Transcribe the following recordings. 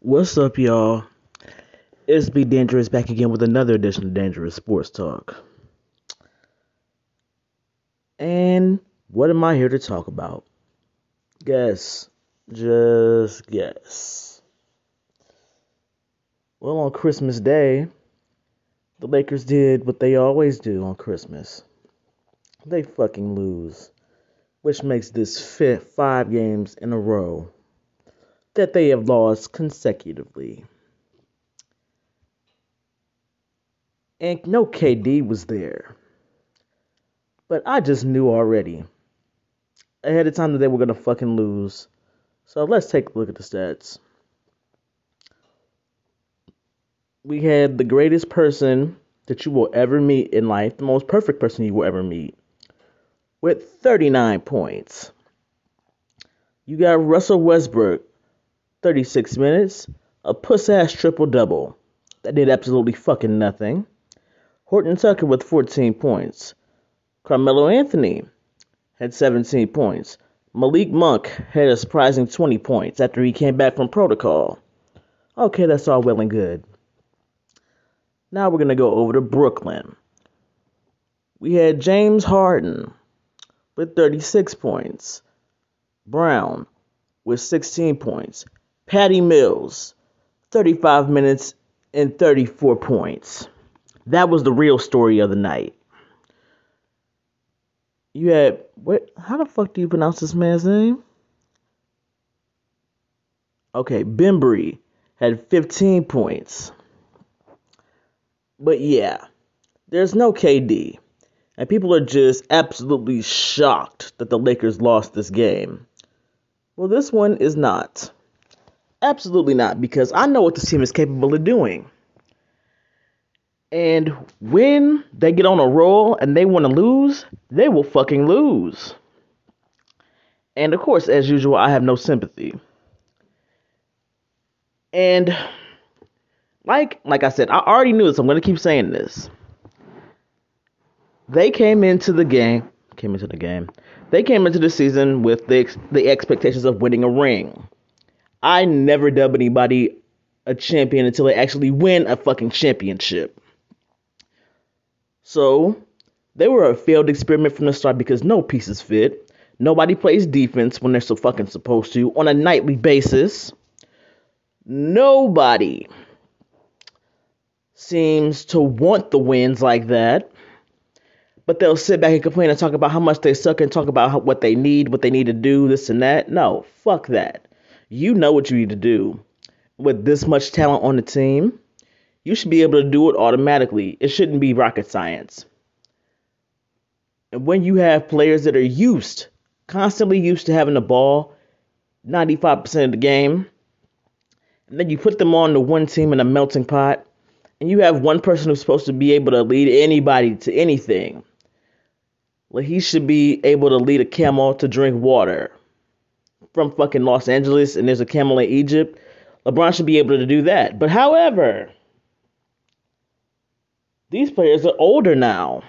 What's up, y'all? It's Be Dangerous back again with another edition of Dangerous Sports Talk. And what am I here to talk about? Guess. Just guess. Well, on Christmas Day, the Lakers did what they always do on Christmas. They fucking lose, which makes this fifth five games in a row that they have lost consecutively. And no KD was there. But I just knew already ahead of time that they were going to fucking lose. So let's take a look at the stats. We had the greatest person that you will ever meet in life, the most perfect person you will ever meet, with 39 points. You got Russell Westbrook 36 minutes, a puss ass triple double. That did absolutely fucking nothing. Horton Tucker with 14 points. Carmelo Anthony had 17 points. Malik Monk had a surprising 20 points after he came back from protocol. Okay, that's all well and good. Now we're going to go over to Brooklyn. We had James Harden with 36 points. Brown with 16 points. Patty Mills, 35 minutes and 34 points. That was the real story of the night. You had what? How the fuck do you pronounce this man's name? Okay, Bembry had 15 points. But yeah, there's no KD. And people are just absolutely shocked that the Lakers lost this game. Well, this one is not. Absolutely not, because I know what this team is capable of doing. And when they get on a roll and they want to lose, they will fucking lose. And of course, as usual, I have no sympathy. And like like I said, I already knew this. I'm going to keep saying this. They came into the game, came into the game. They came into the season with the the expectations of winning a ring. I never dub anybody a champion until they actually win a fucking championship. So, they were a failed experiment from the start because no pieces fit. Nobody plays defense when they're so fucking supposed to on a nightly basis. Nobody seems to want the wins like that. But they'll sit back and complain and talk about how much they suck and talk about how, what they need, what they need to do, this and that. No, fuck that. You know what you need to do. With this much talent on the team, you should be able to do it automatically. It shouldn't be rocket science. And when you have players that are used, constantly used to having the ball 95% of the game, and then you put them on the one team in a melting pot, and you have one person who's supposed to be able to lead anybody to anything. Well, he should be able to lead a camel to drink water from fucking Los Angeles and there's a camel in Egypt, LeBron should be able to do that. But however, these players are older now.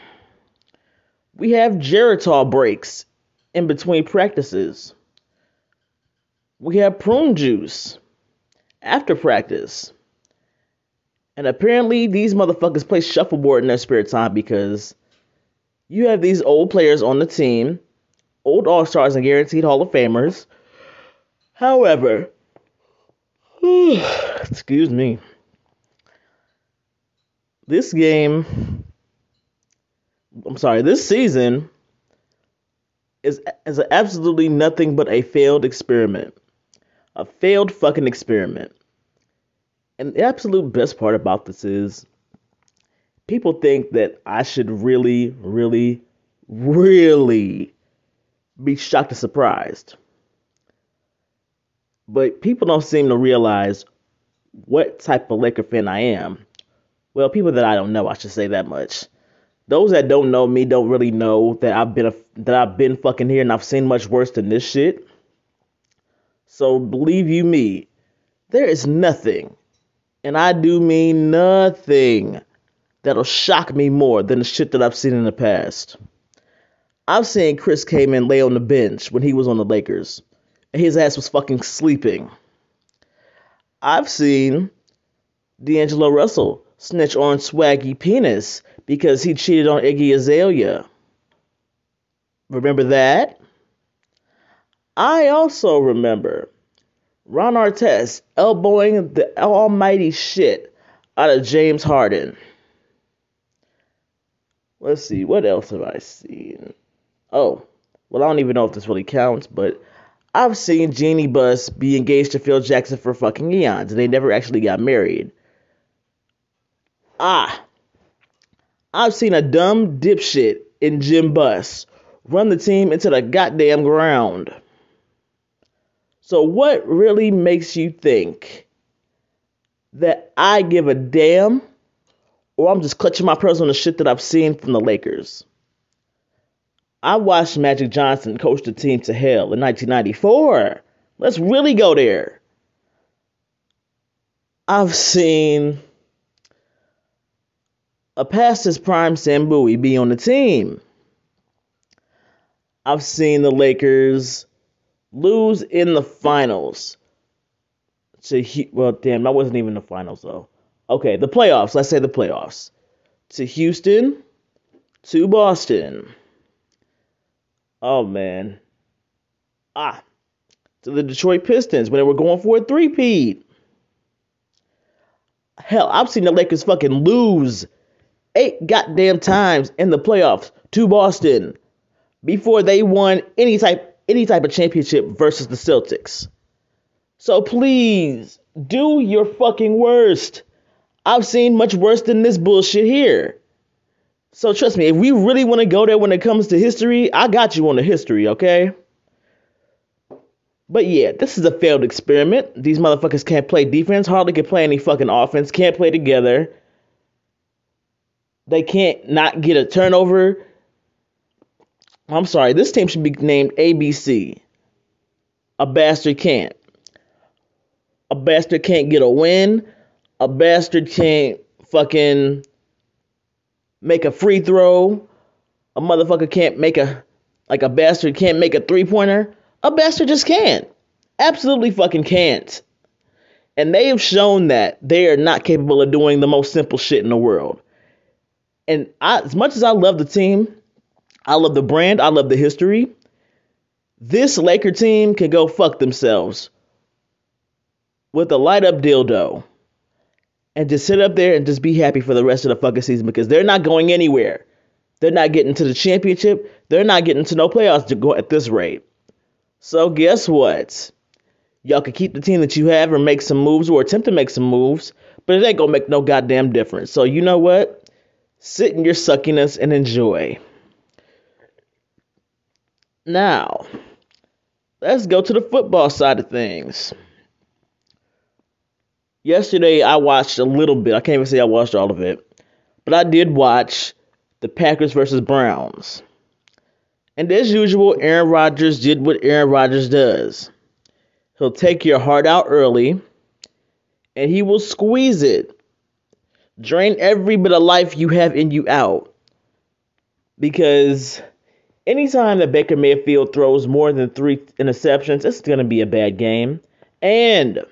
We have Geritol breaks in between practices. We have prune juice after practice. And apparently these motherfuckers play shuffleboard in their spare time because you have these old players on the team, old all stars and guaranteed Hall of Famers, However, excuse me, this game, I'm sorry, this season is, is absolutely nothing but a failed experiment. A failed fucking experiment. And the absolute best part about this is people think that I should really, really, really be shocked and surprised. But people don't seem to realize what type of Laker fan I am. Well, people that I don't know, I should say that much. Those that don't know me don't really know that I've been a, that I've been fucking here and I've seen much worse than this shit. So believe you me, there is nothing, and I do mean nothing, that'll shock me more than the shit that I've seen in the past. I've seen Chris Kaman lay on the bench when he was on the Lakers his ass was fucking sleeping. I've seen D'Angelo Russell snitch on Swaggy Penis because he cheated on Iggy Azalea. Remember that? I also remember Ron Artest elbowing the almighty shit out of James Harden. Let's see, what else have I seen? Oh, well, I don't even know if this really counts, but I've seen Jeanie Buss be engaged to Phil Jackson for fucking eons, and they never actually got married. Ah, I've seen a dumb dipshit in Jim Buss run the team into the goddamn ground. So, what really makes you think that I give a damn, or I'm just clutching my pearls on the shit that I've seen from the Lakers? I watched Magic Johnson coach the team to hell in 1994. Let's really go there. I've seen a past his prime Sam Bowie be on the team. I've seen the Lakers lose in the finals to well, damn, that wasn't even the finals though. Okay, the playoffs. Let's say the playoffs to Houston, to Boston. Oh man, ah, to the Detroit Pistons when they were going for a three-peat. Hell, I've seen the Lakers fucking lose eight goddamn times in the playoffs to Boston before they won any type any type of championship versus the Celtics. So please do your fucking worst. I've seen much worse than this bullshit here. So trust me, if we really want to go there when it comes to history, I got you on the history, okay? But yeah, this is a failed experiment. These motherfuckers can't play defense, hardly can play any fucking offense, can't play together. They can't not get a turnover. I'm sorry, this team should be named ABC. A bastard can't. A bastard can't get a win. A bastard can't fucking make a free throw. A motherfucker can't make a like a bastard can't make a three pointer. A bastard just can't. Absolutely fucking can't. And they have shown that they are not capable of doing the most simple shit in the world and I, as much as I love the team, I love the brand, I love the history. This Laker team can go fuck themselves with a light up dildo and just sit up there and just be happy for the rest of the fucking season because they're not going anywhere. They're not getting to the championship. They're not getting to no playoffs to go at this rate. So guess what? Y'all can keep the team that you have or make some moves or attempt to make some moves, but it ain't gonna make no goddamn difference. So you know what? Sit in your suckiness and enjoy. Now, let's go to the football side of things. Yesterday, I watched a little bit. I can't even say I watched all of it, but I did watch the Packers versus Browns. And as usual, Aaron Rodgers did what Aaron Rodgers does. He'll take your heart out early and he will squeeze it Drain every bit of life you have in you out. Because anytime that Baker Mayfield throws more than three interceptions, it's going to be a bad game. And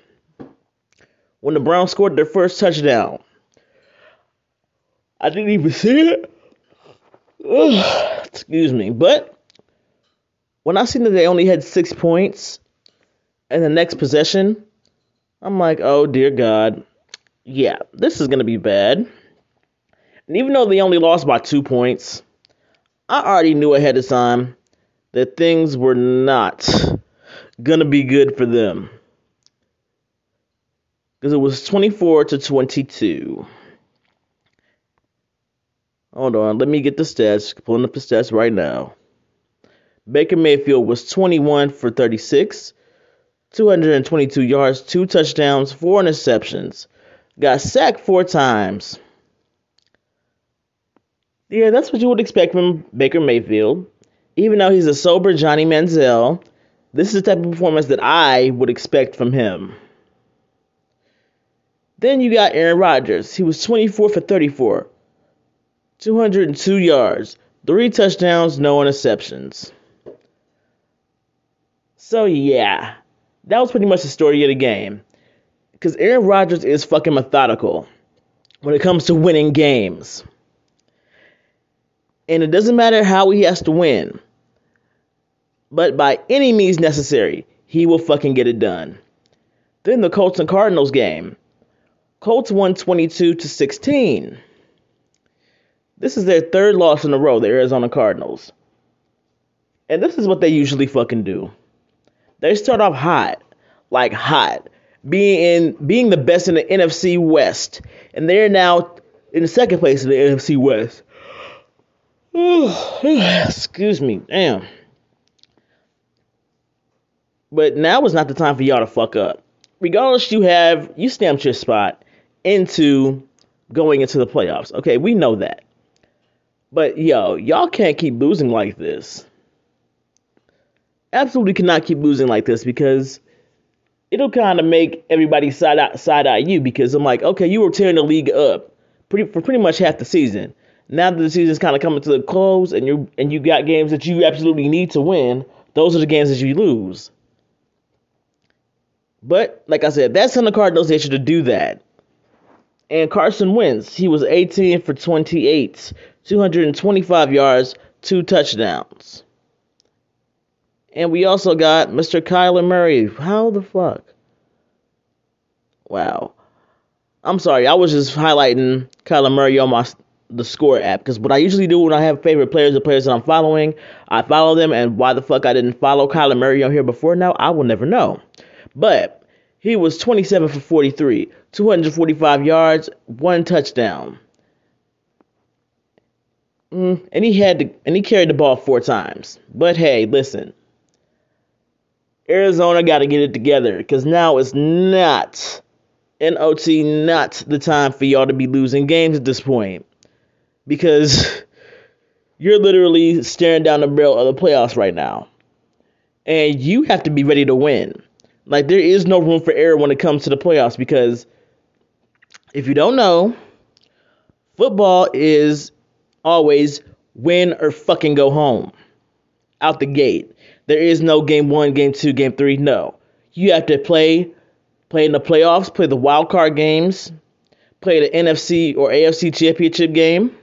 when the Browns scored their first touchdown, I didn't even see it. Ugh, excuse me. But when I seen that they only had six points in the next possession, I'm like, oh dear God yeah, this is going to be bad. And even though they only lost by two points, I already knew ahead of time that things were not going to be good for them. Because it was 24 to 22. Hold on, let me get the stats. Pulling up the stats right now. Baker Mayfield was 21 for 36, 222 yards, two touchdowns, four interceptions got sacked four times. Yeah, that's what you would expect from Baker Mayfield. Even though he's a sober Johnny Manziel, this is the type of performance that I would expect from him. Then you got Aaron Rodgers. He was 24 for 34, 202 yards, three touchdowns, no interceptions. So, yeah, that was pretty much the story of the game. Because Aaron Rodgers is fucking methodical when it comes to winning games. And it doesn't matter how he has to win. But by any means necessary, he will fucking get it done. Then the Colts and Cardinals game. Colts won 22 to 16. This is their third loss in a row, the Arizona Cardinals. And this is what they usually fucking do. They start off hot, like hot, being in being the best in the NFC West, and they're now in the second place in the NFC West. Excuse me, damn. But now is not the time for y'all to fuck up. Regardless, you have you stamped your spot into going into the playoffs. Okay, we know that. But yo, y'all can't keep losing like this. Absolutely cannot keep losing like this because it'll kind of make everybody side side eye you because I'm like, okay, you were tearing the league up pretty for pretty much half the season. Now that the season's kind of coming to the close and you and you got games that you absolutely need to win, those are the games that you lose. But like I said, that's on the Cardinals issue to do that. And Carson Wentz, he was 18 for 28, 225 yards, two touchdowns. And we also got Mr. Kyler Murray. How the fuck? Wow. I'm sorry, I was just highlighting Kyler Murray on my the score app because what I usually do when I have favorite players or players that I'm following, I follow them. And why the fuck I didn't follow Kyler Murray on here before now, I will never know. But he was 27 for 43, 245 yards, one touchdown. Mm, and he had to, and he carried the ball four times. But hey, listen. Arizona got to get it together because now it's not NOT not the time for y'all to be losing games at this point because you're literally staring down the barrel of the playoffs right now. And you have to be ready to win. Like there is no room for error when it comes to the playoffs because if you don't know, football is always win or fucking go home. Out the gate. There is no game 1, game 2, game 3. No. You have to play play in the playoffs, play the wild card games, play the NFC or AFC championship game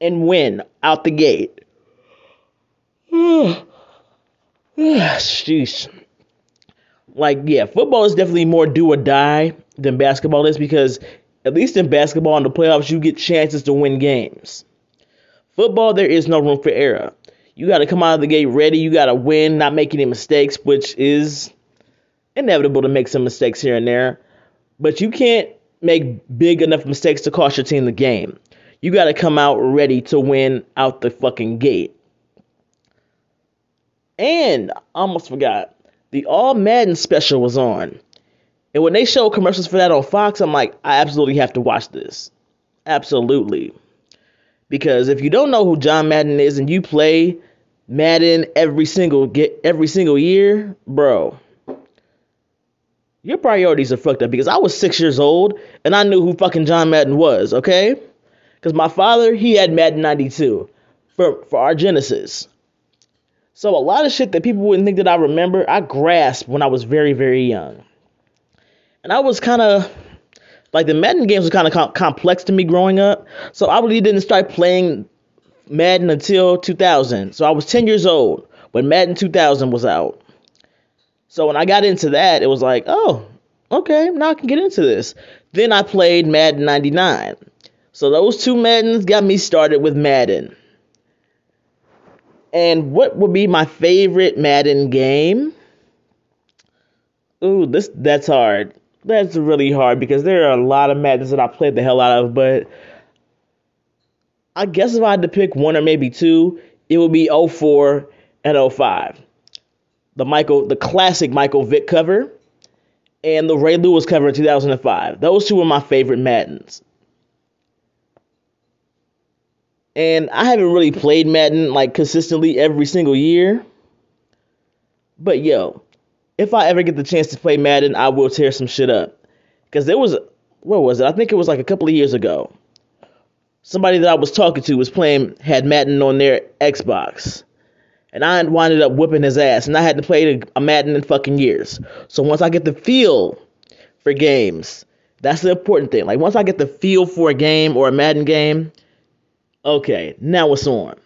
and win out the gate. Sheesh. Like, yeah, football is definitely more do or die than basketball is because at least in basketball in the playoffs, you get chances to win games. Football, there is no room for error. You got to come out of the gate ready. You got to win, not make any mistakes, which is inevitable to make some mistakes here and there. But you can't make big enough mistakes to cost your team the game. You got to come out ready to win out the fucking gate. And I almost forgot, the All Madden special was on. And when they show commercials for that on Fox, I'm like, I absolutely have to watch this. Absolutely. Because if you don't know who John Madden is and you play Madden every single get every single year, bro, your priorities are fucked up because I was six years old and I knew who fucking John Madden was, okay? Because my father, he had Madden 92 for, for our Genesis. So a lot of shit that people wouldn't think that I remember, I grasped when I was very, very young. And I was kind of like the Madden games were kind of com- complex to me growing up. So I really didn't start playing Madden until 2000. So I was 10 years old when Madden 2000 was out. So when I got into that, it was like, oh, okay, now I can get into this. Then I played Madden 99. So those two Maddens got me started with Madden. And what would be my favorite Madden game? Ooh, this that's hard. That's really hard because there are a lot of Maddens that I played the hell out of, but I guess if I had to pick one or maybe two, it would be 04 and 05. The Michael the classic Michael Vick cover and the Ray Lewis cover in 2005. Those two were my favorite Maddens. And I haven't really played Madden like consistently every single year. But yo, if I ever get the chance to play Madden, I will tear some shit up. Cause there was what was it? I think it was like a couple of years ago. Somebody that I was talking to was playing had Madden on their Xbox. and I winded up whipping his ass, and I hadn't played a Madden in fucking years. So once I get the feel for games, that's the important thing. Like once I get the feel for a game or a Madden game, okay, now it's on.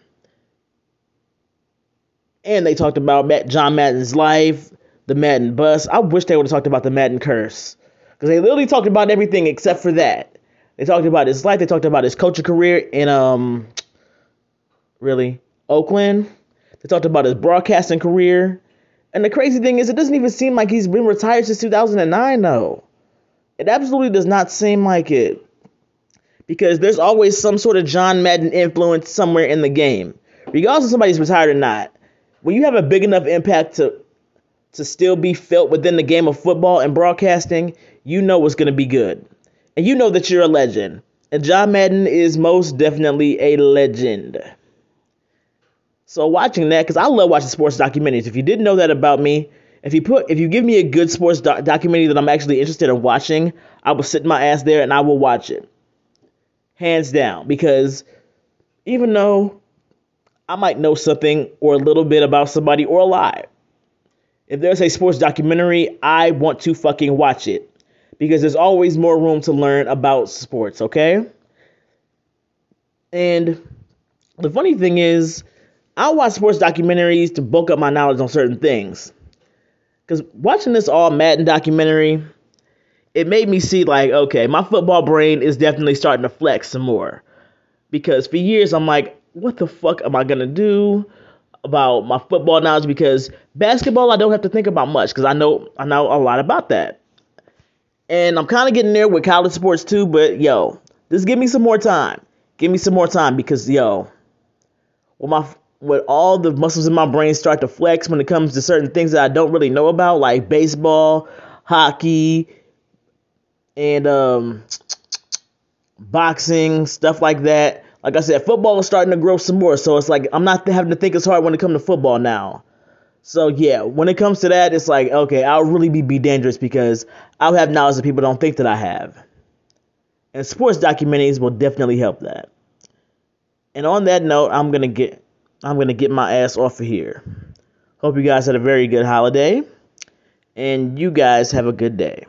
And they talked about Matt, John Madden's life, the Madden bus. I wish they would have talked about the Madden curse. Because they literally talked about everything except for that. They talked about his life. They talked about his coaching career in um, really Oakland. They talked about his broadcasting career. And the crazy thing is, it doesn't even seem like he's been retired since 2009, though. It absolutely does not seem like it. Because there's always some sort of John Madden influence somewhere in the game. Regardless of somebody's retired or not, when you have a big enough impact to to still be felt within the game of football and broadcasting, you know it's going to be good. And you know that you're a legend. And John Madden is most definitely a legend. So watching that, because I love watching sports documentaries. If you didn't know that about me, if you put, if you give me a good sports doc- documentary that I'm actually interested in watching, I will sit my ass there and I will watch it, hands down. Because even though I might know something or a little bit about somebody or a lot, if there's a sports documentary, I want to fucking watch it because there's always more room to learn about sports, okay? And the funny thing is, I watch sports documentaries to bulk up my knowledge on certain things. Because watching this all Madden documentary, it made me see, like, okay, my football brain is definitely starting to flex some more. Because for years, I'm like, what the fuck am I to do? about my football knowledge because basketball I don't have to think about much because I know I know a lot about that. And I'm kind of getting there with college sports too, but yo, just give me some more time. Give me some more time because yo, when my when all the muscles in my brain start to flex when it comes to certain things that I don't really know about, like baseball, hockey, and um, boxing, stuff like that like I said, football is starting to grow some more. So it's like I'm not having to think as hard when it comes to football now. So yeah, when it comes to that, it's like okay, I'll really be, be dangerous because I'll have knowledge that people don't think that I have. And sports documentaries will definitely help that. And on that note, I'm gonna get I'm gonna get my ass off of here. Hope you guys had a very good holiday, and you guys have a good day.